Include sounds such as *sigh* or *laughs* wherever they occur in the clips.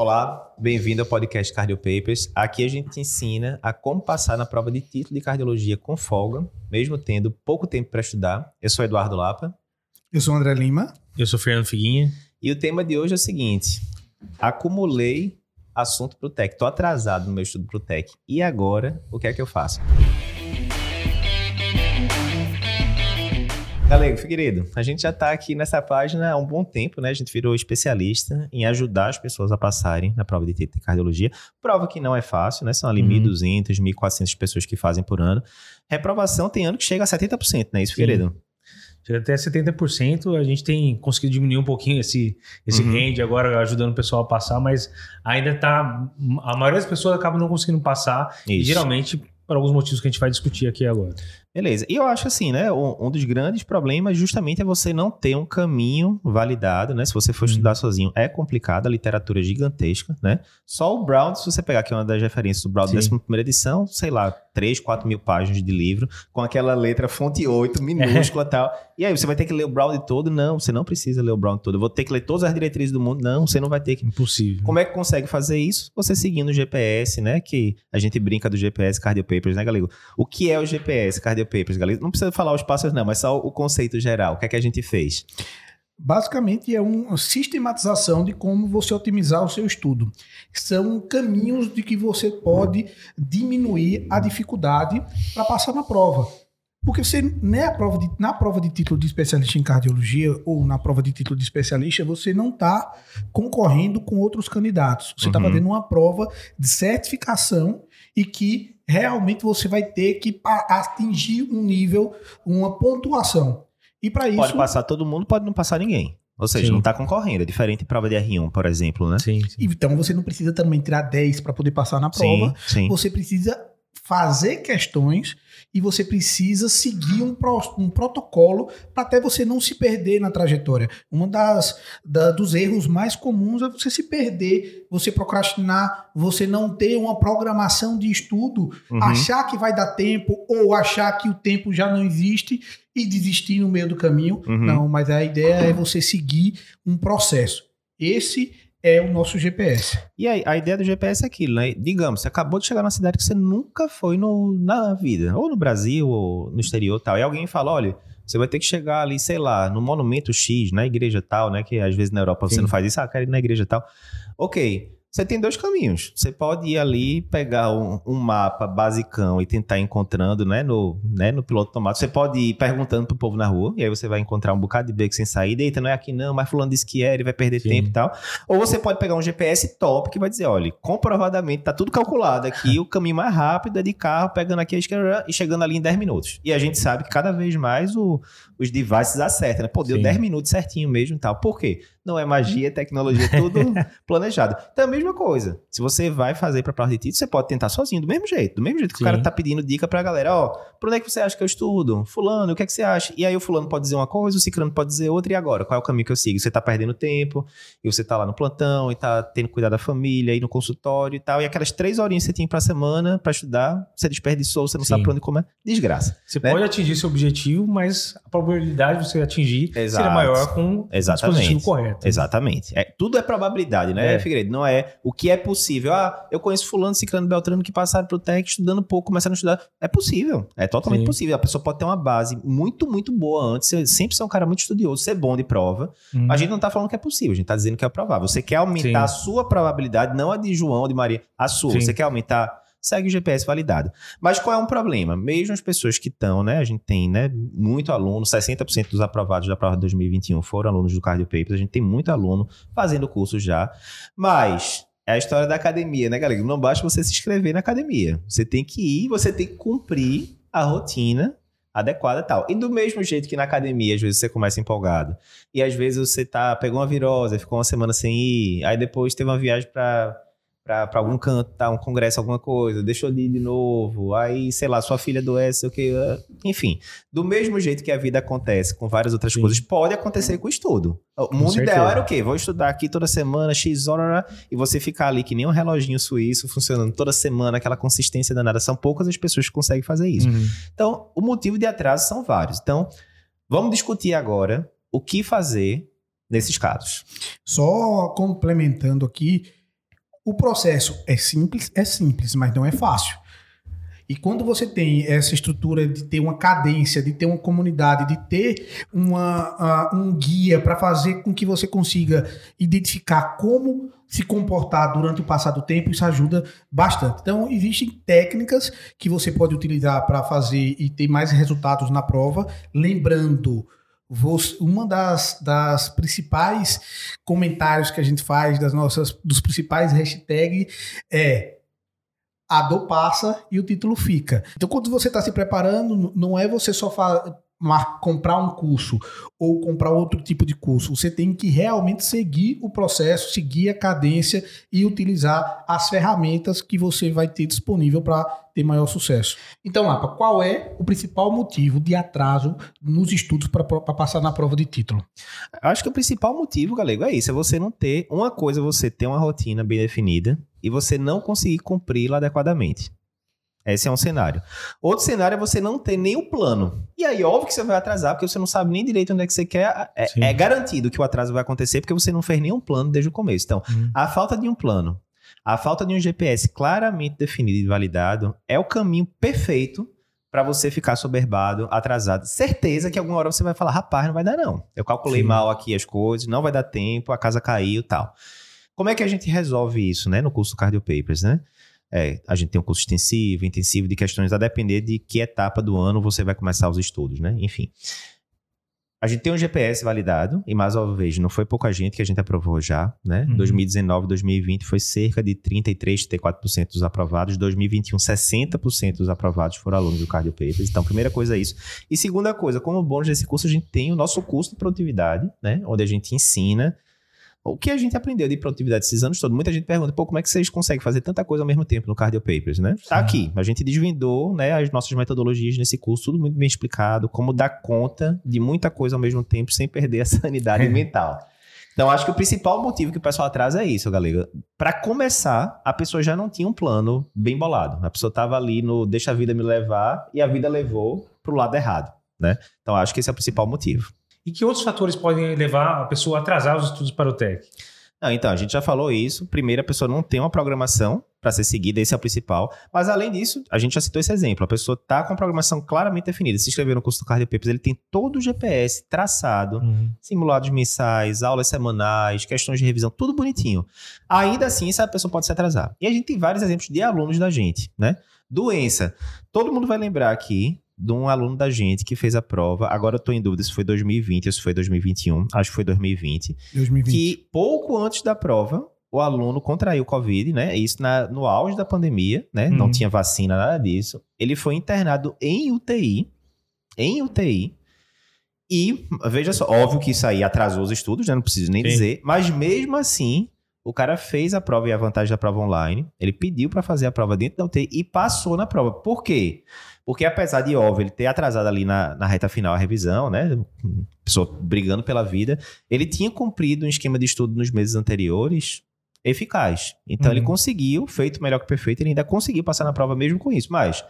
Olá, bem-vindo ao podcast Cardio Papers. Aqui a gente te ensina a como passar na prova de título de cardiologia com folga, mesmo tendo pouco tempo para estudar. Eu sou Eduardo Lapa. Eu sou André Lima. Eu sou Fernando Figuinha. E o tema de hoje é o seguinte: acumulei assunto para o TEC. Estou atrasado no meu estudo para o TEC. E agora, o que é que eu faço? Galego, Figueiredo, a gente já está aqui nessa página há um bom tempo, né? A gente virou especialista em ajudar as pessoas a passarem na prova de de cardiologia. Prova que não é fácil, né? São ali uhum. 1.200, 1.400 pessoas que fazem por ano. Reprovação tem ano que chega a 70%, não é isso, Figueiredo? Chega até 70%. A gente tem conseguido diminuir um pouquinho esse, esse uhum. range agora, ajudando o pessoal a passar, mas ainda está. A maioria das pessoas acaba não conseguindo passar. E geralmente por alguns motivos que a gente vai discutir aqui agora. Beleza. E eu acho assim, né? Um, dos grandes problemas justamente é você não ter um caminho validado, né? Se você for estudar uhum. sozinho, é complicado, a literatura é gigantesca, né? Só o Brown, se você pegar aqui uma das referências do Brown, décima primeira edição, sei lá, 3, 4 mil páginas de livro, com aquela letra fonte 8, minúscula e é. tal. E aí, você vai ter que ler o Brown todo? Não, você não precisa ler o Brown todo. Eu vou ter que ler todas as diretrizes do mundo? Não, você não vai ter que. Impossível. Como é que consegue fazer isso? Você seguindo o GPS, né? Que a gente brinca do GPS Cardio Papers, né, Galego? O que é o GPS Cardio Papers, Galego? Não precisa falar os passos, não, mas só o conceito geral. O que é que a gente fez? Basicamente é uma sistematização de como você otimizar o seu estudo. São caminhos de que você pode diminuir a dificuldade para passar na prova. Porque você, né, a prova de, na prova de título de especialista em cardiologia ou na prova de título de especialista, você não está concorrendo com outros candidatos. Você está uhum. fazendo uma prova de certificação e que realmente você vai ter que atingir um nível, uma pontuação. E para isso. Pode passar todo mundo, pode não passar ninguém. Ou seja, sim. não está concorrendo. É diferente de prova de R1, por exemplo, né? Sim, sim. Então você não precisa também tirar 10 para poder passar na prova. Sim, sim. Você precisa fazer questões e você precisa seguir um, pro, um protocolo para até você não se perder na trajetória. Um das da, dos erros mais comuns é você se perder, você procrastinar, você não ter uma programação de estudo, uhum. achar que vai dar tempo ou achar que o tempo já não existe e desistir no meio do caminho. Uhum. Não, mas a ideia é você seguir um processo. Esse é o nosso GPS. E aí, a ideia do GPS é aquilo, né? Digamos, você acabou de chegar numa cidade que você nunca foi no, na vida, ou no Brasil, ou no exterior tal, e alguém fala, olha, você vai ter que chegar ali, sei lá, no monumento X, na igreja tal, né? Que às vezes na Europa Sim. você não faz isso, ah, quero ir na igreja tal. Ok, você tem dois caminhos. Você pode ir ali, pegar um, um, mapa basicão e tentar encontrando, né, no, né, no piloto automático. Você pode ir perguntando pro povo na rua, e aí você vai encontrar um bocado de beco sem saída. Eita, não é aqui não, mas fulano disse que é, ele vai perder Sim. tempo e tal. Ou você pode pegar um GPS top que vai dizer, olha, comprovadamente tá tudo calculado aqui, o caminho mais rápido é de carro, pegando aqui a esquerda e chegando ali em 10 minutos. E a gente sabe que cada vez mais o, os devices acertam, né? Pô, deu Sim. 10 minutos certinho mesmo e tal. Por quê? Não é magia, é tecnologia, é tudo *laughs* planejado. Então é a mesma coisa. Se você vai fazer para prova de título, você pode tentar sozinho, do mesmo jeito. Do mesmo jeito que Sim. o cara tá pedindo dica pra galera, ó, por onde é que você acha que eu estudo? Fulano, o que é que você acha? E aí o fulano pode dizer uma coisa, o ciclano pode dizer outra, e agora? Qual é o caminho que eu sigo? Você tá perdendo tempo, e você tá lá no plantão, e tá tendo que cuidar da família, e no consultório e tal, e aquelas três horinhas que você tinha pra semana para estudar, você desperdiçou, você não Sim. sabe pra onde comer. Desgraça. Você né? pode atingir seu objetivo, mas a probabilidade de você atingir Exato. seria maior com Exatamente. o dispositivo correto. Exatamente. É, tudo é probabilidade, né, é. Figueiredo? Não é o que é possível. Ah, eu conheço fulano, ciclano, beltrano que passaram pro TEC estudando pouco, começaram a estudar. É possível. É totalmente Sim. possível. A pessoa pode ter uma base muito, muito boa antes. Você sempre ser um cara muito estudioso, ser bom de prova. Hum. A gente não tá falando que é possível, a gente tá dizendo que é provável. Você quer aumentar Sim. a sua probabilidade, não a de João, de Maria, a sua. Sim. Você quer aumentar segue o GPS validado. Mas qual é um problema? Mesmo as pessoas que estão, né? A gente tem, né, muito aluno, 60% dos aprovados da prova de 2021 foram alunos do Cardio Papers, a gente tem muito aluno fazendo curso já, mas é a história da academia, né, galera? Não basta você se inscrever na academia. Você tem que ir, você tem que cumprir a rotina adequada e tal. E do mesmo jeito que na academia, às vezes você começa empolgado. E às vezes você tá, pegou uma virose, ficou uma semana sem ir, aí depois teve uma viagem para para algum canto, tá? Um congresso, alguma coisa, deixou de ir de novo, aí, sei lá, sua filha adoece, o que. Enfim, do mesmo jeito que a vida acontece com várias outras Sim. coisas, pode acontecer com o estudo. O mundo ideal era o quê? Vou estudar aqui toda semana, X horas, e você ficar ali que nem um reloginho suíço funcionando toda semana, aquela consistência danada. São poucas as pessoas que conseguem fazer isso. Uhum. Então, o motivo de atraso são vários. Então, vamos discutir agora o que fazer nesses casos. Só complementando aqui, O processo é simples, é simples, mas não é fácil. E quando você tem essa estrutura de ter uma cadência, de ter uma comunidade, de ter uma, uh, um guia para fazer com que você consiga identificar como se comportar durante o passar do tempo, isso ajuda bastante. Então, existem técnicas que você pode utilizar para fazer e ter mais resultados na prova, lembrando uma das, das principais comentários que a gente faz das nossas dos principais hashtags é a dor passa e o título fica. Então, quando você está se preparando, não é você só comprar um curso ou comprar outro tipo de curso. Você tem que realmente seguir o processo, seguir a cadência e utilizar as ferramentas que você vai ter disponível para ter maior sucesso. Então, Lapa, qual é o principal motivo de atraso nos estudos para passar na prova de título? Acho que o principal motivo, Galego, é isso: é você não ter uma coisa, você ter uma rotina bem definida e você não conseguir cumpri-la adequadamente. Esse é um cenário. Outro cenário é você não ter nenhum plano. E aí, óbvio que você vai atrasar, porque você não sabe nem direito onde é que você quer. É, é garantido que o atraso vai acontecer, porque você não fez nenhum plano desde o começo. Então, hum. a falta de um plano, a falta de um GPS claramente definido e validado é o caminho perfeito para você ficar soberbado, atrasado. Certeza que alguma hora você vai falar, rapaz, não vai dar não. Eu calculei Sim. mal aqui as coisas, não vai dar tempo, a casa caiu tal. Como é que a gente resolve isso, né, no curso Cardio Papers, né? É, a gente tem um curso extensivo, intensivo de questões a depender de que etapa do ano você vai começar os estudos, né? Enfim. A gente tem um GPS validado, e mais uma vez, não foi pouca gente que a gente aprovou já, né? Uhum. 2019, 2020 foi cerca de 33, 34% dos aprovados. 2021, 60% dos aprovados foram alunos do Cardio Papers. Então, primeira coisa é isso. E segunda coisa, como bônus desse curso, a gente tem o nosso curso de produtividade, né? Onde a gente ensina o que a gente aprendeu de produtividade esses anos todos? Muita gente pergunta, pô, como é que vocês conseguem fazer tanta coisa ao mesmo tempo no Cardio Papers, né? Tá aqui. A gente desvendou, né, as nossas metodologias nesse curso, tudo muito bem explicado, como dar conta de muita coisa ao mesmo tempo sem perder a *laughs* sanidade mental. Então, acho que o principal motivo que o pessoal atrasa é isso, galera. Para começar, a pessoa já não tinha um plano bem bolado. A pessoa estava ali no deixa a vida me levar e a vida levou pro lado errado, né? Então, acho que esse é o principal motivo. E que outros fatores podem levar a pessoa a atrasar os estudos para o TEC? Não, então, a gente já falou isso. Primeiro, a pessoa não tem uma programação para ser seguida, esse é o principal. Mas, além disso, a gente já citou esse exemplo. A pessoa está com a programação claramente definida. Se inscrever no curso do Cardio Papers, ele tem todo o GPS traçado, uhum. simulados mensais, aulas semanais, questões de revisão, tudo bonitinho. Ainda assim, essa pessoa pode se atrasar. E a gente tem vários exemplos de alunos da gente, né? Doença. Todo mundo vai lembrar aqui de um aluno da gente que fez a prova. Agora eu tô em dúvida se foi 2020 ou se foi 2021. Acho que foi 2020. 2020. Que pouco antes da prova, o aluno contraiu Covid, né? Isso na, no auge da pandemia, né? Uhum. Não tinha vacina, nada disso. Ele foi internado em UTI. Em UTI. E, veja só, óbvio que isso aí atrasou os estudos, né? Não preciso nem Sim. dizer. Mas mesmo assim, o cara fez a prova e a vantagem da prova online. Ele pediu para fazer a prova dentro da UTI e passou na prova. Por quê? Porque apesar de, óbvio, ele ter atrasado ali na, na reta final a revisão, né? Pessoa brigando pela vida, ele tinha cumprido um esquema de estudo nos meses anteriores eficaz. Então uhum. ele conseguiu, feito melhor que perfeito, ele ainda conseguiu passar na prova mesmo com isso. Mas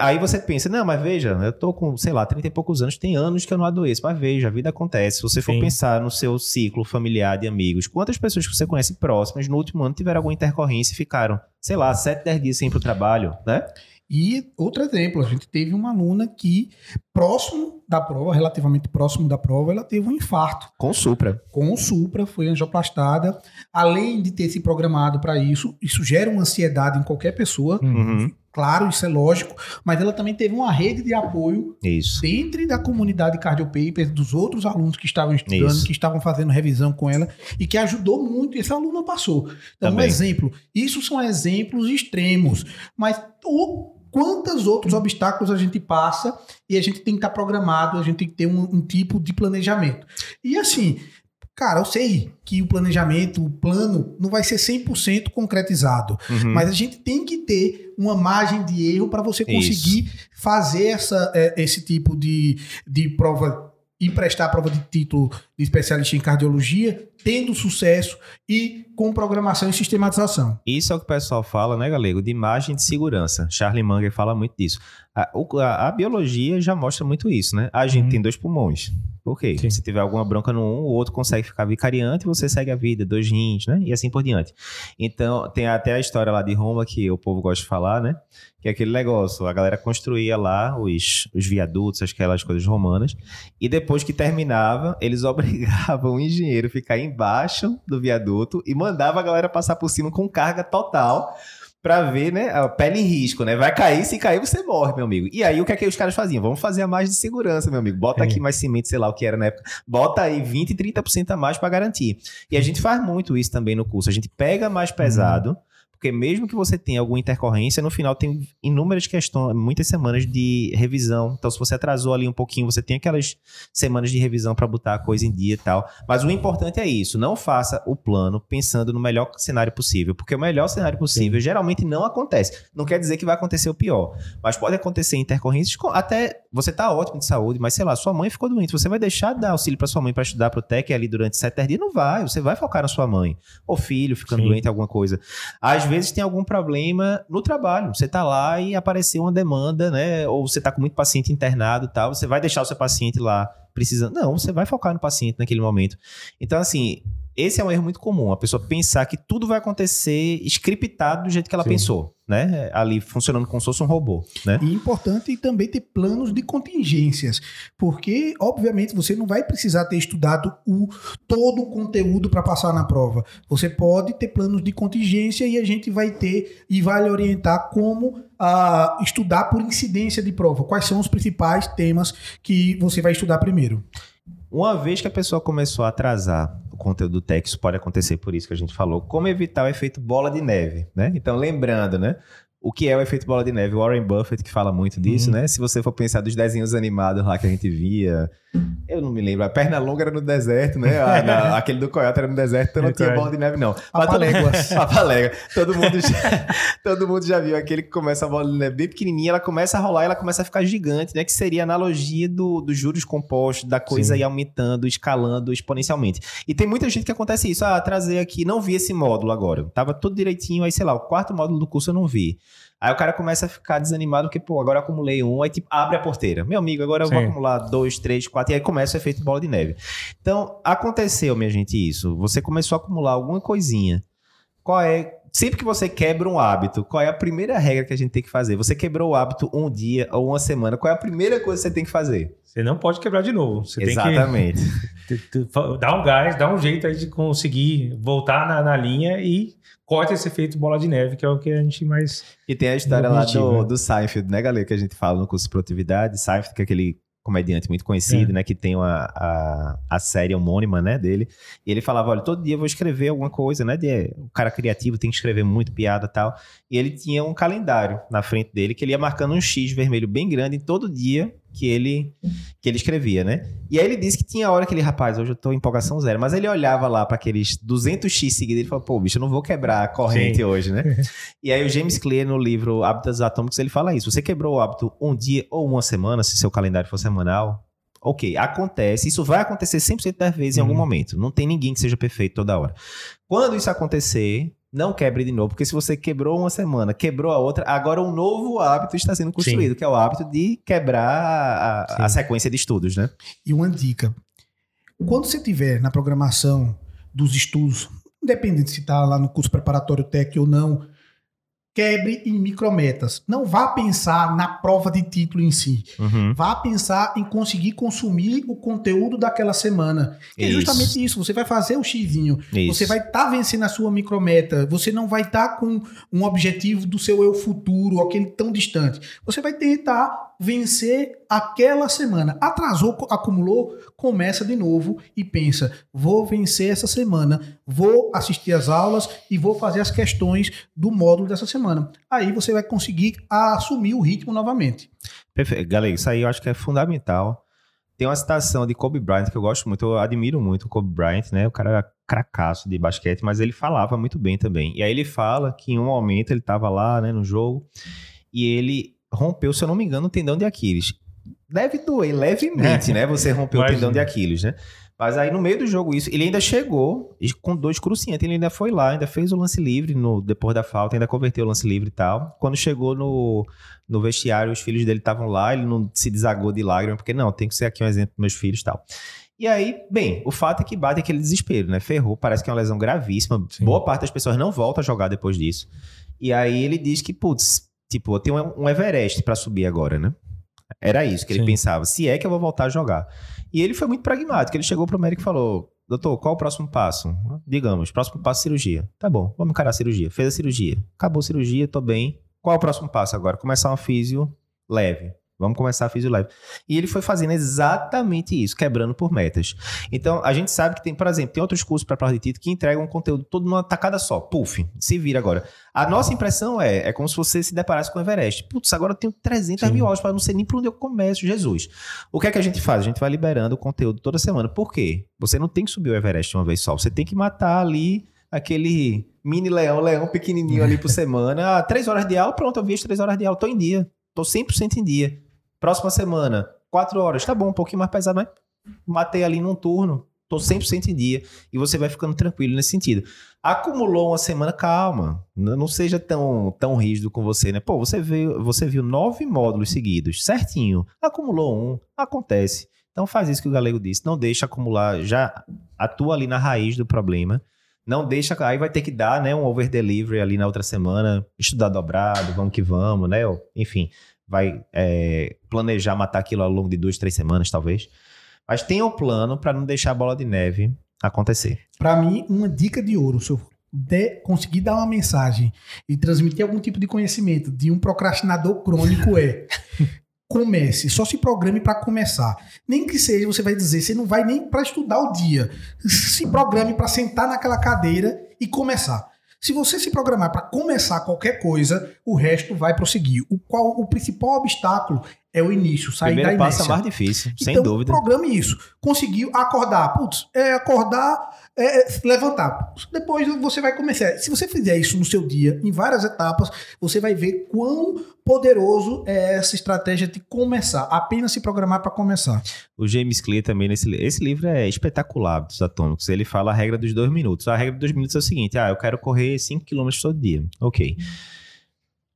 Aí você pensa, não, mas veja, eu tô com, sei lá, 30 e poucos anos, tem anos que eu não adoeço, mas veja, a vida acontece. Se você for Sim. pensar no seu ciclo familiar de amigos, quantas pessoas que você conhece próximas no último ano tiveram alguma intercorrência e ficaram, sei lá, 7, 10 dias sem ir pro trabalho, né? E outro exemplo, a gente teve uma aluna que, próximo da prova, relativamente próximo da prova, ela teve um infarto. Com supra. Com supra, foi angioplastada. Além de ter se programado para isso, isso gera uma ansiedade em qualquer pessoa. Uhum. Claro, isso é lógico, mas ela também teve uma rede de apoio isso. dentro da comunidade Cardiopapers, dos outros alunos que estavam estudando, isso. que estavam fazendo revisão com ela e que ajudou muito. E essa aluna passou. Então, também. um exemplo. Isso são exemplos extremos, mas o quantos outros obstáculos a gente passa e a gente tem que estar programado, a gente tem que ter um, um tipo de planejamento. E assim, Cara, eu sei que o planejamento, o plano, não vai ser 100% concretizado, uhum. mas a gente tem que ter uma margem de erro para você conseguir Isso. fazer essa, é, esse tipo de, de prova e prestar a prova de título de especialista em cardiologia tendo sucesso e com programação e sistematização. Isso é o que o pessoal fala, né, Galego? De imagem de segurança. Charlie Munger fala muito disso. A, a, a biologia já mostra muito isso, né? A gente uhum. tem dois pulmões. Quê? Sim. Se tiver alguma bronca no um, o outro consegue ficar vicariante e você segue a vida, dois rins, né? E assim por diante. Então, tem até a história lá de Roma que o povo gosta de falar, né? Que é aquele negócio, a galera construía lá os, os viadutos, aquelas coisas romanas, e depois que terminava, eles *laughs* obrigavam o engenheiro a ficar embaixo do viaduto e mandava a galera passar por cima com carga total pra ver, né? A pele em risco, né? Vai cair, se cair, você morre, meu amigo. E aí, o que é que os caras faziam? Vamos fazer a mais de segurança, meu amigo. Bota é. aqui mais cimento, sei lá o que era na época. Bota aí 20, 30% a mais para garantir. E a gente faz muito isso também no curso. A gente pega mais pesado. Uhum porque mesmo que você tenha alguma intercorrência, no final tem inúmeras questões, muitas semanas de revisão. Então, se você atrasou ali um pouquinho, você tem aquelas semanas de revisão para botar a coisa em dia e tal. Mas o importante é isso: não faça o plano pensando no melhor cenário possível, porque o melhor cenário possível Sim. geralmente não acontece. Não quer dizer que vai acontecer o pior, mas pode acontecer intercorrências. Até você tá ótimo de saúde, mas sei lá, sua mãe ficou doente. Você vai deixar de dar auxílio para sua mãe para estudar pro TEC ali durante sete dias? Não vai. Você vai focar na sua mãe. Ou filho ficando Sim. doente, alguma coisa. Às vezes tem algum problema no trabalho. Você tá lá e apareceu uma demanda, né? Ou você tá com muito paciente internado e tal. Você vai deixar o seu paciente lá precisando. Não, você vai focar no paciente naquele momento. Então, assim, esse é um erro muito comum, a pessoa pensar que tudo vai acontecer scriptado do jeito que ela Sim. pensou, né? Ali funcionando como se fosse um robô, né? E importante também ter planos de contingências, porque obviamente você não vai precisar ter estudado o todo o conteúdo para passar na prova. Você pode ter planos de contingência e a gente vai ter e vai lhe orientar como uh, estudar por incidência de prova. Quais são os principais temas que você vai estudar primeiro? Uma vez que a pessoa começou a atrasar o conteúdo do texto, pode acontecer por isso que a gente falou. Como evitar o efeito bola de neve, né? Então, lembrando, né? o que é o efeito bola de neve. Warren Buffett que fala muito disso, uhum. né? Se você for pensar dos desenhos animados lá que a gente via, eu não me lembro. A perna longa era no deserto, né? A, na, *laughs* aquele do coiote era no deserto, então não tinha bola de neve, não. Papaléguas. Papalégua. *laughs* Todo mundo, já, *laughs* todo mundo já viu aquele que começa a bola de neve bem pequenininha, ela começa a rolar e ela começa a ficar gigante, né? Que seria a analogia do, dos juros compostos, da coisa Sim. ir aumentando, escalando exponencialmente. E tem muita gente que acontece isso. Ah, trazer aqui, não vi esse módulo agora. Tava tudo direitinho, aí sei lá, o quarto módulo do curso eu não vi. Aí o cara começa a ficar desanimado porque, pô, agora acumulei um, aí tipo, abre a porteira. Meu amigo, agora eu Sim. vou acumular dois, três, quatro, e aí começa o efeito bola de neve. Então, aconteceu, minha gente, isso. Você começou a acumular alguma coisinha. Qual é. Sempre que você quebra um hábito, qual é a primeira regra que a gente tem que fazer? Você quebrou o hábito um dia ou uma semana, qual é a primeira coisa que você tem que fazer? Você não pode quebrar de novo. Você Exatamente. tem que *laughs* dar um gás, dar um jeito aí de conseguir voltar na, na linha e corta esse efeito bola de neve, que é o que a gente mais. E tem a história lá do, do Seinfeld, né, galera? Que a gente fala no curso de produtividade. Seinfeld, que é aquele comediante muito conhecido, é. né? Que tem uma, a, a série homônima, né, dele. E ele falava, olha, todo dia eu vou escrever alguma coisa, né? De, o cara criativo tem que escrever muito piada e tal. E ele tinha um calendário na frente dele que ele ia marcando um X vermelho bem grande em todo dia que ele que ele escrevia, né? E aí ele disse que tinha hora que ele, rapaz, hoje eu tô em empolgação zero, mas ele olhava lá para aqueles 200x seguidos e falou, pô, bicho, eu não vou quebrar a corrente Sim. hoje, né? *laughs* e aí o James Clear no livro Hábitos Atômicos, ele fala isso, você quebrou o hábito um dia ou uma semana, se seu calendário for semanal, ok, acontece, isso vai acontecer 100% das vezes em algum uhum. momento, não tem ninguém que seja perfeito toda hora. Quando isso acontecer, não quebre de novo, porque se você quebrou uma semana, quebrou a outra, agora um novo hábito está sendo construído, Sim. que é o hábito de quebrar a, a, sequência de estudos, né? E uma dica: quando você tiver na programação dos estudos, independente se está lá no curso preparatório técnico ou não, quebre em micrometas. Não vá pensar na prova de título em si. Uhum. Vá pensar em conseguir consumir o conteúdo daquela semana. Que é justamente isso. Você vai fazer o xizinho. Isso. Você vai estar tá vencendo a sua micrometa. Você não vai estar tá com um objetivo do seu eu futuro, aquele tão distante. Você vai tentar vencer aquela semana. Atrasou, acumulou, começa de novo e pensa: vou vencer essa semana, vou assistir as aulas e vou fazer as questões do módulo dessa semana. Aí você vai conseguir assumir o ritmo novamente. Perfeito. Galera, isso aí eu acho que é fundamental. Tem uma citação de Kobe Bryant que eu gosto muito, eu admiro muito o Kobe Bryant, né? O cara era cracaço de basquete, mas ele falava muito bem também. E aí ele fala que em um momento ele estava lá, né, no jogo, e ele rompeu, se eu não me engano, o tendão de Aquiles. Deve doer levemente, né? Você rompeu o tendão de Aquiles, né? Mas aí no meio do jogo, isso, ele ainda chegou com dois cruciantes. Ele ainda foi lá, ainda fez o lance livre no, depois da falta, ainda converteu o lance livre e tal. Quando chegou no, no vestiário, os filhos dele estavam lá, ele não se desagou de lágrimas, porque não, tem que ser aqui um exemplo para meus filhos e tal. E aí, bem, o fato é que bate aquele desespero, né? Ferrou, parece que é uma lesão gravíssima. Sim. Boa parte das pessoas não volta a jogar depois disso. E aí ele diz que, putz, tipo, eu tenho um Everest para subir agora, né? Era isso que ele Sim. pensava. Se é que eu vou voltar a jogar. E ele foi muito pragmático. Ele chegou pro médico e falou: Doutor, qual o próximo passo? Digamos, próximo passo cirurgia. Tá bom, vamos encarar a cirurgia. Fez a cirurgia. Acabou a cirurgia, tô bem. Qual é o próximo passo agora? Começar uma físio leve. Vamos começar a físio leve. E ele foi fazendo exatamente isso, quebrando por metas. Então, a gente sabe que tem, por exemplo, tem outros cursos para prova de título que entregam um conteúdo todo numa tacada só. Puf, se vira agora. A nossa impressão é, é como se você se deparasse com o Everest. Putz, agora eu tenho 300 Sim. mil aulas para não sei nem por onde eu começo, Jesus. O que é que a gente faz? A gente vai liberando o conteúdo toda semana. Por quê? Você não tem que subir o Everest uma vez só. Você tem que matar ali aquele mini leão, leão pequenininho ali por *laughs* semana. Ah, três horas de aula, pronto, eu vi as três horas de aula, tô em dia. Tô 100% em dia. Próxima semana, quatro horas, tá bom, um pouquinho mais pesado, mas matei ali num turno, tô 100% em dia. E você vai ficando tranquilo nesse sentido. Acumulou uma semana, calma. Não seja tão, tão rígido com você, né? Pô, você viu, você viu nove módulos seguidos, certinho. Acumulou um, acontece. Então faz isso que o Galego disse. Não deixa acumular, já atua ali na raiz do problema. Não deixa, aí vai ter que dar, né, um over delivery ali na outra semana, estudar dobrado, vamos que vamos, né? Enfim, vai é, planejar matar aquilo ao longo de duas, três semanas, talvez. Mas tenha o um plano para não deixar a bola de neve acontecer. Para mim, uma dica de ouro, se eu de conseguir dar uma mensagem e transmitir algum tipo de conhecimento de um procrastinador crônico é *laughs* comece, só se programe para começar. Nem que seja, você vai dizer, você não vai nem para estudar o dia. Se programe para sentar naquela cadeira e começar. Se você se programar para começar qualquer coisa, o resto vai prosseguir. O qual o principal obstáculo é o início, sair Primeiro da inércia. passo é mais difícil, então, sem dúvida. programe isso. Conseguiu acordar, putz, é acordar, é, é levantar. Depois você vai começar. Se você fizer isso no seu dia, em várias etapas, você vai ver quão poderoso é essa estratégia de começar, apenas se programar para começar. O James Clear também, nesse esse livro é espetacular dos atômicos. Ele fala a regra dos dois minutos. A regra dos dois minutos é o seguinte: ah, eu quero correr 5 km todo dia. Ok.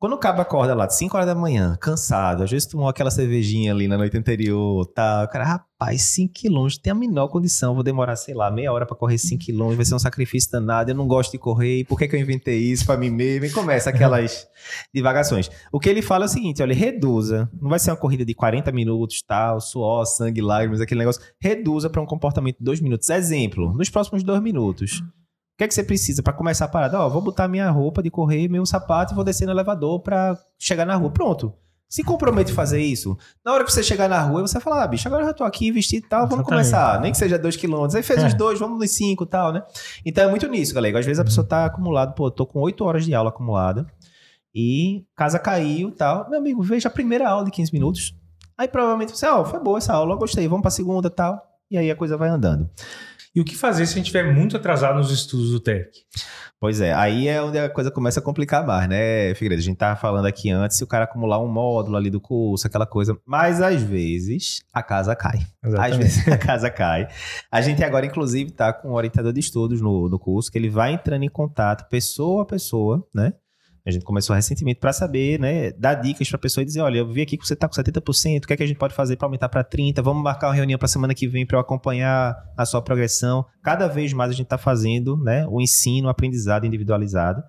Quando o cabo acorda lá de 5 horas da manhã, cansado, às vezes tomou aquela cervejinha ali na noite anterior, tá? O cara, rapaz, 5 quilômetros, tem a menor condição, vou demorar, sei lá, meia hora para correr 5 quilômetros, vai ser um sacrifício danado, eu não gosto de correr, por que, que eu inventei isso para mim mesmo? E começa aquelas *laughs* divagações. O que ele fala é o seguinte, olha, reduza, não vai ser uma corrida de 40 minutos, tal, suor, sangue, lágrimas, aquele negócio, reduza para um comportamento de 2 minutos. Exemplo, nos próximos 2 minutos que é que você precisa para começar a parada? Ó, vou botar minha roupa de correr, meu sapato e vou descer no elevador para chegar na rua. Pronto. Se compromete a fazer isso. Na hora que você chegar na rua, você vai falar, ah, bicho, agora eu já tô aqui vestido e tal, vamos Exatamente. começar. Nem que seja dois quilômetros. Aí fez é. os dois, vamos nos cinco e tal, né? Então é muito nisso, galera. Às vezes a pessoa tá acumulada, pô, tô com oito horas de aula acumulada e casa caiu e tal. Meu amigo, veja a primeira aula de 15 minutos. Aí provavelmente você, ó, oh, foi boa essa aula, eu gostei, vamos pra segunda e tal. E aí a coisa vai andando. E o que fazer se a gente estiver muito atrasado nos estudos do TEC? Pois é, aí é onde a coisa começa a complicar mais, né, Figueiredo? A gente tava falando aqui antes se o cara acumular um módulo ali do curso, aquela coisa. Mas às vezes a casa cai. Exatamente. Às vezes *laughs* a casa cai. A gente agora, inclusive, tá com um orientador de estudos no, no curso, que ele vai entrando em contato pessoa a pessoa, né? A gente começou recentemente para saber, né, dar dicas para a pessoa e dizer, olha, eu vi aqui que você está com 70%, o que é que a gente pode fazer para aumentar para 30%? Vamos marcar uma reunião para semana que vem para eu acompanhar a sua progressão. Cada vez mais a gente está fazendo, né, o ensino, o aprendizado individualizado.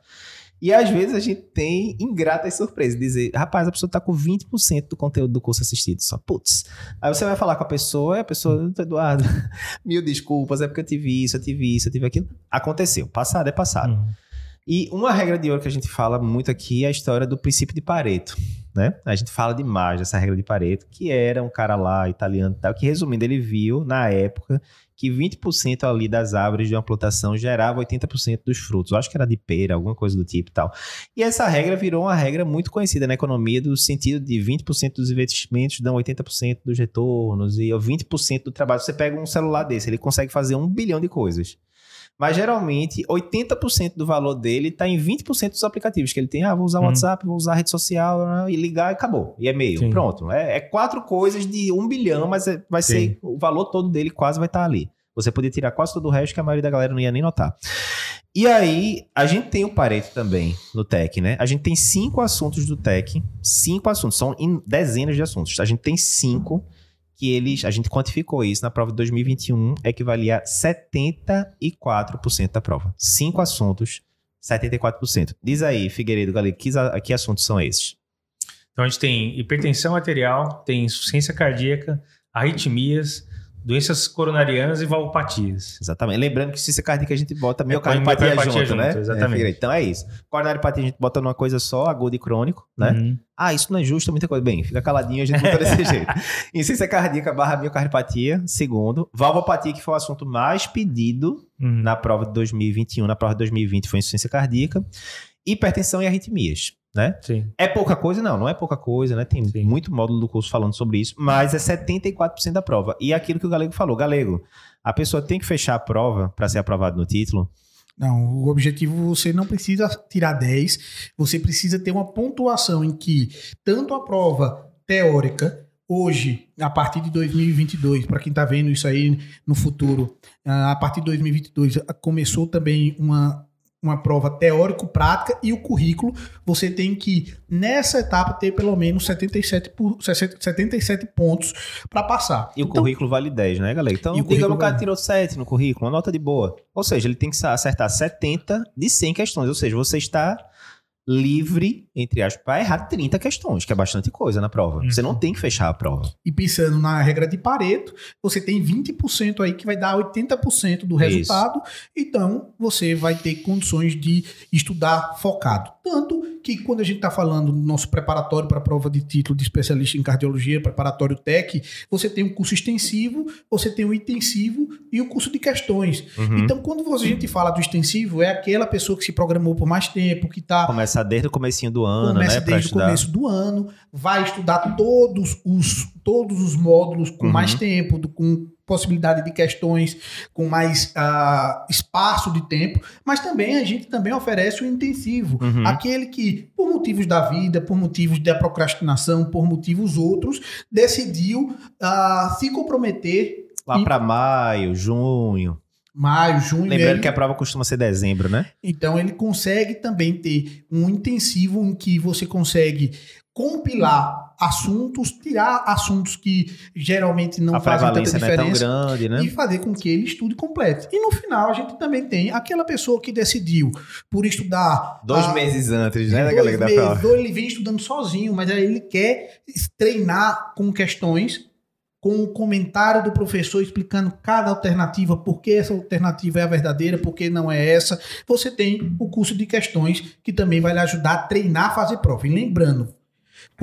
E às vezes a gente tem ingratas surpresas, dizer, rapaz, a pessoa está com 20% do conteúdo do curso assistido, só, putz. Aí você vai falar com a pessoa, e a pessoa, Eduardo, *laughs* mil desculpas, é porque eu tive isso, eu tive isso, eu tive aquilo. Aconteceu, passado é passado. Uhum. E uma regra de ouro que a gente fala muito aqui é a história do princípio de Pareto. Né? A gente fala demais dessa regra de Pareto, que era um cara lá, italiano e tal, que resumindo, ele viu na época que 20% ali das árvores de uma plantação gerava 80% dos frutos. Eu acho que era de pera, alguma coisa do tipo e tal. E essa regra virou uma regra muito conhecida na economia, do sentido de 20% dos investimentos dão 80% dos retornos, e 20% do trabalho. Você pega um celular desse, ele consegue fazer um bilhão de coisas. Mas geralmente, 80% do valor dele está em 20% dos aplicativos que ele tem. Ah, vou usar o hum. WhatsApp, vou usar a rede social ah, e ligar e acabou. E e-mail. Pronto. É, é, quatro coisas de um bilhão, mas é, vai Sim. ser o valor todo dele quase vai estar tá ali. você podia tirar quase todo o resto que a maioria da galera não ia nem notar. E aí, a gente tem o Pareto também no TEC, né? A gente tem cinco assuntos do TEC, cinco assuntos, são dezenas de assuntos. A gente tem cinco que eles, a gente quantificou isso na prova de 2021, equivalia a 74% da prova. Cinco assuntos, 74%. Diz aí, Figueiredo, Galego, que, que assuntos são esses? Então a gente tem hipertensão arterial, tem insuficiência cardíaca, arritmias, doenças coronarianas e valvopatias. Exatamente. Lembrando que ciência cardíaca a gente bota miocardiopatia é, junto, junto, né? Exatamente. É, então é isso. Coronariopatia a gente bota numa coisa só, agudo e crônico, né? Uhum. Ah, isso não é justo, muita coisa. Bem, fica caladinho, a gente bota desse *laughs* jeito. Insuficiência cardíaca barra miocardiopatia, segundo. Valvopatia, que foi o assunto mais pedido uhum. na prova de 2021. Na prova de 2020 foi insuficiência cardíaca. Hipertensão e arritmias né? Sim. É pouca coisa? Não, não é pouca coisa, né? Tem Sim. muito módulo do curso falando sobre isso, mas é 74% da prova. E aquilo que o Galego falou, Galego, a pessoa tem que fechar a prova para ser aprovado no título? Não, o objetivo você não precisa tirar 10, você precisa ter uma pontuação em que tanto a prova teórica hoje, a partir de 2022, para quem está vendo isso aí no futuro, ah, a partir de 2022 começou também uma uma prova teórico-prática e o currículo, você tem que, nessa etapa, ter pelo menos 77, por, 77 pontos para passar. E então, o currículo vale 10, né, galera? Então, digamos que o cara tirou 7 no currículo, uma nota de boa. Ou seja, ele tem que acertar 70 de 100 questões. Ou seja, você está livre, entre aspas, para errar 30 questões, que é bastante coisa na prova. Uhum. Você não tem que fechar a prova. E pensando na regra de Pareto, você tem 20% aí que vai dar 80% do resultado, Isso. então você vai ter condições de estudar focado. Tanto que quando a gente está falando do nosso preparatório para a prova de título de especialista em cardiologia, preparatório TEC, você tem um curso extensivo, você tem o intensivo e o curso de questões. Uhum. Então, quando a gente fala do extensivo, é aquela pessoa que se programou por mais tempo, que está... Começa desde o comecinho do ano, Começa né? desde o começo do ano, vai estudar todos os, todos os módulos com uhum. mais tempo, do, com possibilidade de questões com mais uh, espaço de tempo, mas também a gente também oferece o intensivo, uhum. aquele que por motivos da vida, por motivos da procrastinação, por motivos outros, decidiu uh, se comprometer lá para maio, junho. Maio, junho. Lembrando ele... que a prova costuma ser dezembro, né? Então ele consegue também ter um intensivo em que você consegue compilar assuntos, tirar assuntos que geralmente não a fazem tanta diferença não é tão grande, né? e fazer com que ele estude completo. E no final a gente também tem aquela pessoa que decidiu por estudar dois a, meses antes, né, dois galera meses, da prova. Ele vem estudando sozinho, mas aí ele quer treinar com questões com o comentário do professor explicando cada alternativa, por que essa alternativa é a verdadeira, por que não é essa. Você tem o curso de questões que também vai lhe ajudar a treinar a fazer prova. E lembrando,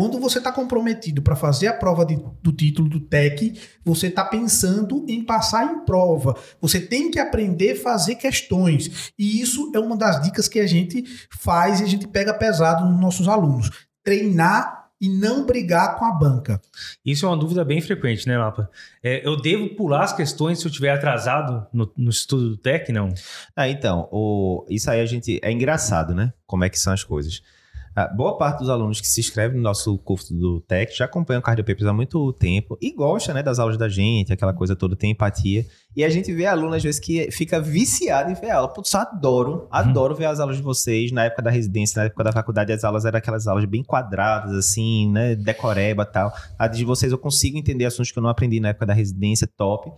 quando você está comprometido para fazer a prova de, do título do TEC, você está pensando em passar em prova. Você tem que aprender a fazer questões. E isso é uma das dicas que a gente faz e a gente pega pesado nos nossos alunos. Treinar e não brigar com a banca. Isso é uma dúvida bem frequente, né, Lapa? É, eu devo pular as questões se eu estiver atrasado no, no, estudo do TEC, não? Ah, então, o, isso aí a gente. É engraçado, né? Como é que são as coisas. A boa parte dos alunos que se inscrevem no nosso curso do TEC já acompanham o Cardiopapers há muito tempo e gosta né, das aulas da gente, aquela coisa toda, tem empatia. E a gente vê aluno, às vezes, que fica viciado em ver aula. Putz, adoro, adoro ver as aulas de vocês. Na época da residência, na época da faculdade, as aulas eram aquelas aulas bem quadradas, assim, né? Decoreba e tal. A de vocês eu consigo entender assuntos que eu não aprendi na época da residência, top.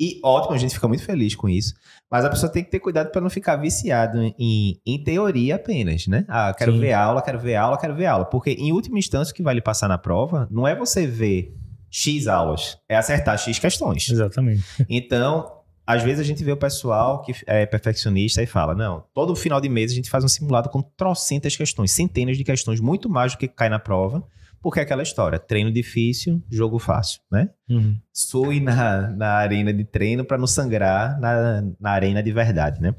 E ótimo, a gente fica muito feliz com isso. Mas a pessoa tem que ter cuidado para não ficar viciado em, em teoria apenas, né? Ah, quero Sim. ver aula, quero ver aula, quero ver aula. Porque em última instância, o que vai lhe passar na prova não é você ver X aulas, é acertar X questões. Exatamente. Então, às vezes a gente vê o pessoal que é perfeccionista e fala: não, todo final de mês a gente faz um simulado com trocentas questões, centenas de questões, muito mais do que cai na prova. Porque é aquela história, treino difícil, jogo fácil, né? Uhum. Sui na, na arena de treino para não sangrar na, na arena de verdade, né?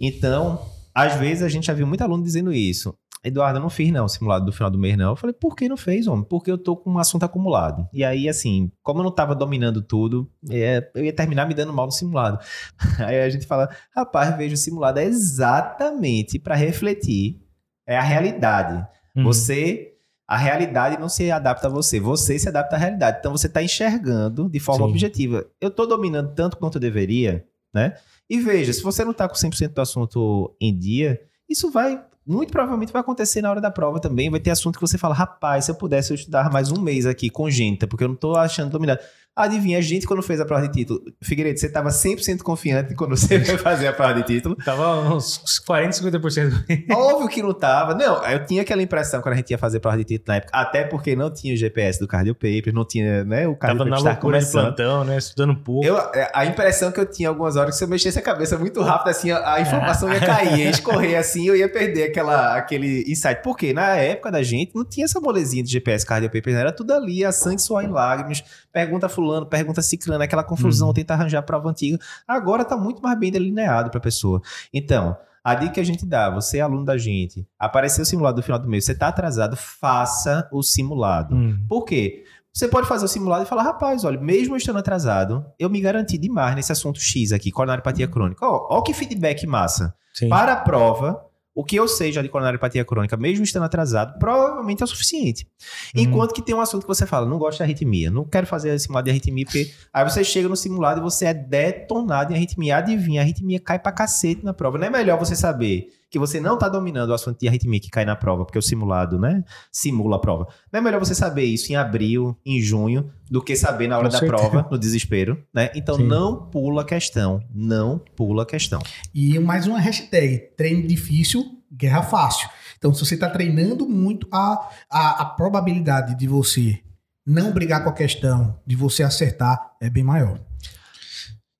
Então, às vezes a gente já viu muito aluno dizendo isso. Eduardo, eu não fiz não o simulado do final do mês não. Eu falei, por que não fez, homem? Porque eu tô com um assunto acumulado. E aí, assim, como eu não tava dominando tudo, é, eu ia terminar me dando mal no simulado. *laughs* Aí a gente fala, rapaz, vejo o simulado é exatamente para refletir, é a realidade. Uhum. Você a realidade não se adapta a você, você se adapta à realidade. Então você está enxergando de forma Sim. objetiva. Eu estou dominando tanto quanto eu deveria, né? E veja, se você não está com 100% do assunto em dia, isso vai muito provavelmente vai acontecer na hora da prova também. Vai ter assunto que você fala, rapaz, se eu pudesse eu estudar mais um mês aqui congênita, porque eu não estou achando dominado. Adivinha, a gente quando fez a prova de título, Figueiredo, você estava 100% confiante quando você *laughs* foi fazer a prova de título? Tava uns 40, 50%. Óbvio que não tava. Não, eu tinha aquela impressão quando a gente ia fazer a prova de título na época, até porque não tinha o GPS do Cardio Paper, não tinha, né, o Cardio Tava na loucura de plantão, né, estudando pouco. Eu, é, a impressão que eu tinha algumas horas que se eu mexesse a cabeça muito rápido, assim, a, a informação ia cair, ia escorrer assim, eu ia perder aquela, aquele insight. Porque na época da gente não tinha essa molezinha de GPS Cardio Paper, era tudo ali, a sangue, suor e lágrimas, pergunta fulano, pergunta ciclano, aquela confusão, uhum. tenta arranjar prova antiga. Agora tá muito mais bem delineado para a pessoa. Então, a dica que a gente dá, você é aluno da gente, apareceu o simulado no final do mês, você tá atrasado, faça o simulado. Uhum. Por quê? Você pode fazer o simulado e falar, rapaz, olha, mesmo estando atrasado, eu me garanti demais nesse assunto X aqui, coronariopatia crônica. Ó, ó que feedback massa. Sim. Para a prova, o que eu sei já de coronariopatia crônica, mesmo estando atrasado, provavelmente é o suficiente. Uhum. Enquanto que tem um assunto que você fala, não gosto de arritmia, não quero fazer simulado de arritmia, porque aí você chega no simulado e você é detonado em arritmia. Adivinha, a arritmia cai pra cacete na prova. Não é melhor você saber que você não está dominando o assunto de arritmia que cai na prova, porque o simulado, né, simula a prova. Não é melhor você saber isso em abril, em junho, do que saber na hora Com da certeza. prova, no desespero, né? Então Sim. não pula a questão, não pula a questão. E mais uma hashtag, treino difícil, guerra fácil. Então se você está treinando muito, a, a, a probabilidade de você não brigar com a questão, de você acertar, é bem maior.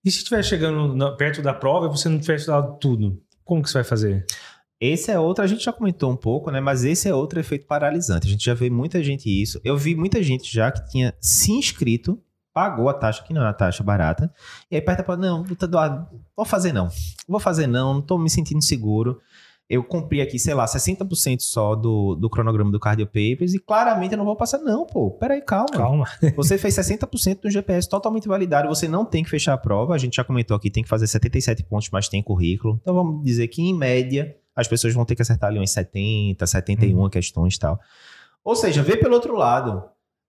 E se estiver chegando perto da prova e você não tiver estudado tudo? Como que você vai fazer? Esse é outro, a gente já comentou um pouco, né? Mas esse é outro efeito paralisante. A gente já vê muita gente isso. Eu vi muita gente já que tinha se inscrito, pagou a taxa, que não é uma taxa barata, e aí perto para não, vou fazer não. Vou fazer não, não tô me sentindo seguro. Eu cumpri aqui, sei lá, 60% só do, do cronograma do Cardio Papers e claramente eu não vou passar. Não, pô, peraí, calma. Calma. *laughs* você fez 60% do GPS totalmente validado, você não tem que fechar a prova. A gente já comentou aqui, tem que fazer 77 pontos, mas tem currículo. Então vamos dizer que, em média, as pessoas vão ter que acertar ali uns 70, 71 hum. questões e tal. Ou seja, vê pelo outro lado.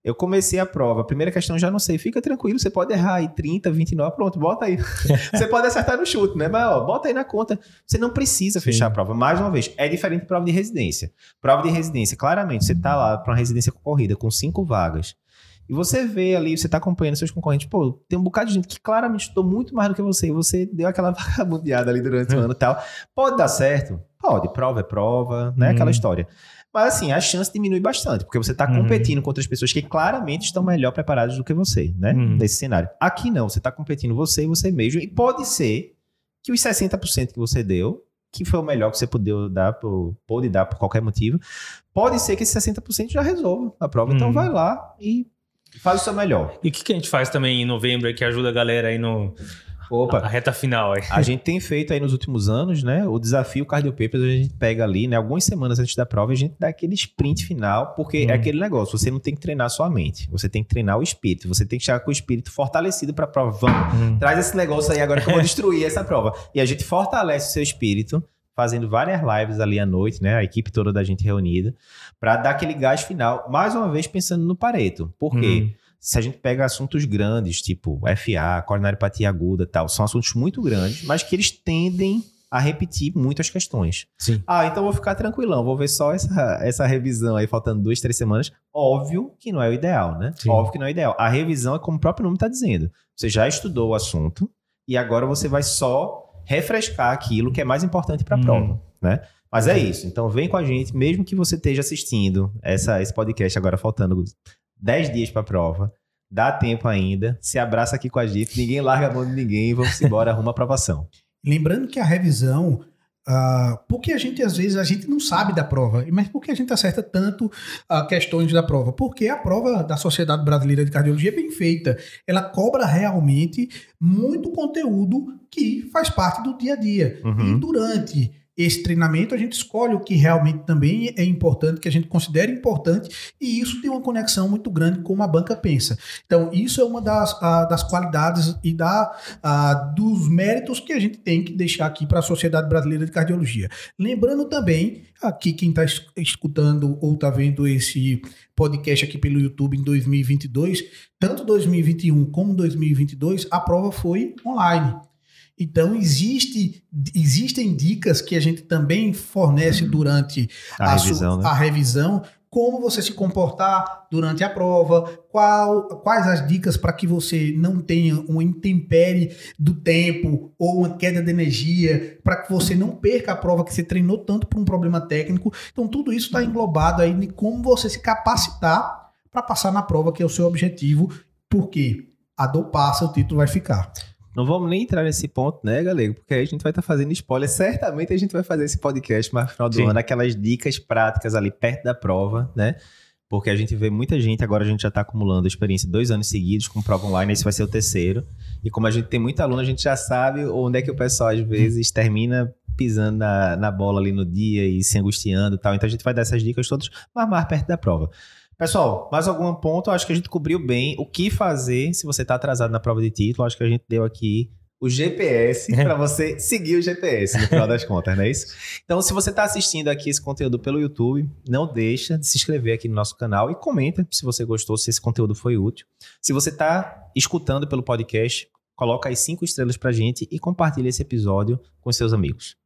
Eu comecei a prova. A primeira questão já não sei. Fica tranquilo, você pode errar aí 30, 29, pronto, bota aí. *laughs* você pode acertar no chute, né? Mas ó, bota aí na conta. Você não precisa Sim. fechar a prova. Mais uma vez, é diferente de prova de residência. Prova de residência, claramente, você tá lá para uma residência concorrida com cinco vagas. E você vê ali, você tá acompanhando seus concorrentes, pô, tem um bocado de gente que claramente estudou muito mais do que você, e você deu aquela *laughs* vagabundeada ali durante o ano e tal. Pode dar certo? Pode, prova é prova, né? Hum. Aquela história. Mas assim, a chance diminui bastante, porque você está uhum. competindo com outras pessoas que claramente estão melhor preparadas do que você, né? Uhum. Nesse cenário. Aqui não, você está competindo você e você mesmo. E pode ser que os 60% que você deu, que foi o melhor que você pôde dar por, pôde dar por qualquer motivo, pode ser que esse 60% já resolva a prova. Então uhum. Então vai lá e faz o seu melhor. E o que, que a gente faz também em novembro que ajuda a galera aí no Opa. A reta final aí. A gente tem feito aí nos últimos anos, né? O desafio Cardio Papers, a gente pega ali, né? Algumas semanas antes da prova, a gente dá aquele sprint final, porque hum. é aquele negócio, você não tem que treinar só a mente, você tem que treinar o espírito, você tem que chegar com o espírito fortalecido para a prova. Vamos, hum. traz esse negócio aí agora que eu vou *laughs* destruir essa prova. E a gente fortalece o seu espírito, fazendo várias lives ali à noite, né? A equipe toda da gente reunida, para dar aquele gás final, mais uma vez pensando no Pareto. Por quê? Hum se a gente pega assuntos grandes, tipo FA, coronariopatia aguda tal, são assuntos muito grandes, mas que eles tendem a repetir muitas questões. Sim. Ah, então vou ficar tranquilão, vou ver só essa, essa revisão aí, faltando duas, três semanas. Óbvio que não é o ideal, né? Sim. Óbvio que não é o ideal. A revisão é como o próprio nome está dizendo. Você já estudou o assunto e agora você vai só refrescar aquilo que é mais importante para a hum. prova, né? Mas é isso. Então vem com a gente, mesmo que você esteja assistindo essa, esse podcast agora faltando 10 dias para a prova. Dá tempo ainda. Se abraça aqui com a gente. Ninguém larga a mão de ninguém. Vamos embora, arruma a aprovação. Lembrando que a revisão Uh, porque a gente, às vezes, a gente não sabe da prova, mas por que a gente acerta tanto uh, questões da prova? Porque a prova da Sociedade Brasileira de Cardiologia é bem feita. Ela cobra realmente muito conteúdo que faz parte do dia a dia. Uhum. E durante esse treinamento, a gente escolhe o que realmente também é importante, que a gente considera importante, e isso tem uma conexão muito grande com a banca pensa. Então, isso é uma das, a, das qualidades e da, a, dos méritos que a gente tem que deixar aqui para a Sociedade Brasileira de Cardiologia. Lembrando também, aqui quem está escutando ou está vendo esse podcast aqui pelo YouTube em 2022, tanto 2021 como 2022, a prova foi online. Então, existe, existem dicas que a gente também fornece uhum. durante a, a revisão, né? a revisão como você se comportar durante a prova, qual, quais as dicas para que você não tenha uma intempérie do tempo ou uma queda de energia, para que você não perca a prova que você treinou tanto por um problema técnico. Então, tudo isso está englobado aí em como você se capacitar para passar na prova, que é o seu objetivo, porque a dor passa, o título vai ficar. Não vamos nem entrar nesse ponto, né, galego? Porque aí a gente vai estar tá fazendo spoiler. Certamente a gente vai fazer esse podcast mais no final do Sim. ano, aquelas dicas práticas ali perto da prova, né? Porque a gente vê muita gente, agora a gente já está acumulando experiência dois anos seguidos com prova online, esse vai ser o terceiro. E como a gente tem muita aluna, a gente já sabe onde é que o pessoal às vezes termina pisando na, na bola ali no dia e se angustiando e tal. Então a gente vai dar essas dicas todas, mas mais perto da prova. Pessoal, mais algum ponto? Acho que a gente cobriu bem o que fazer se você está atrasado na prova de título. Acho que a gente deu aqui o GPS *laughs* para você seguir o GPS, no final das contas, não é isso? Então, se você está assistindo aqui esse conteúdo pelo YouTube, não deixa de se inscrever aqui no nosso canal e comenta se você gostou, se esse conteúdo foi útil. Se você está escutando pelo podcast, coloca aí cinco estrelas para gente e compartilha esse episódio com seus amigos.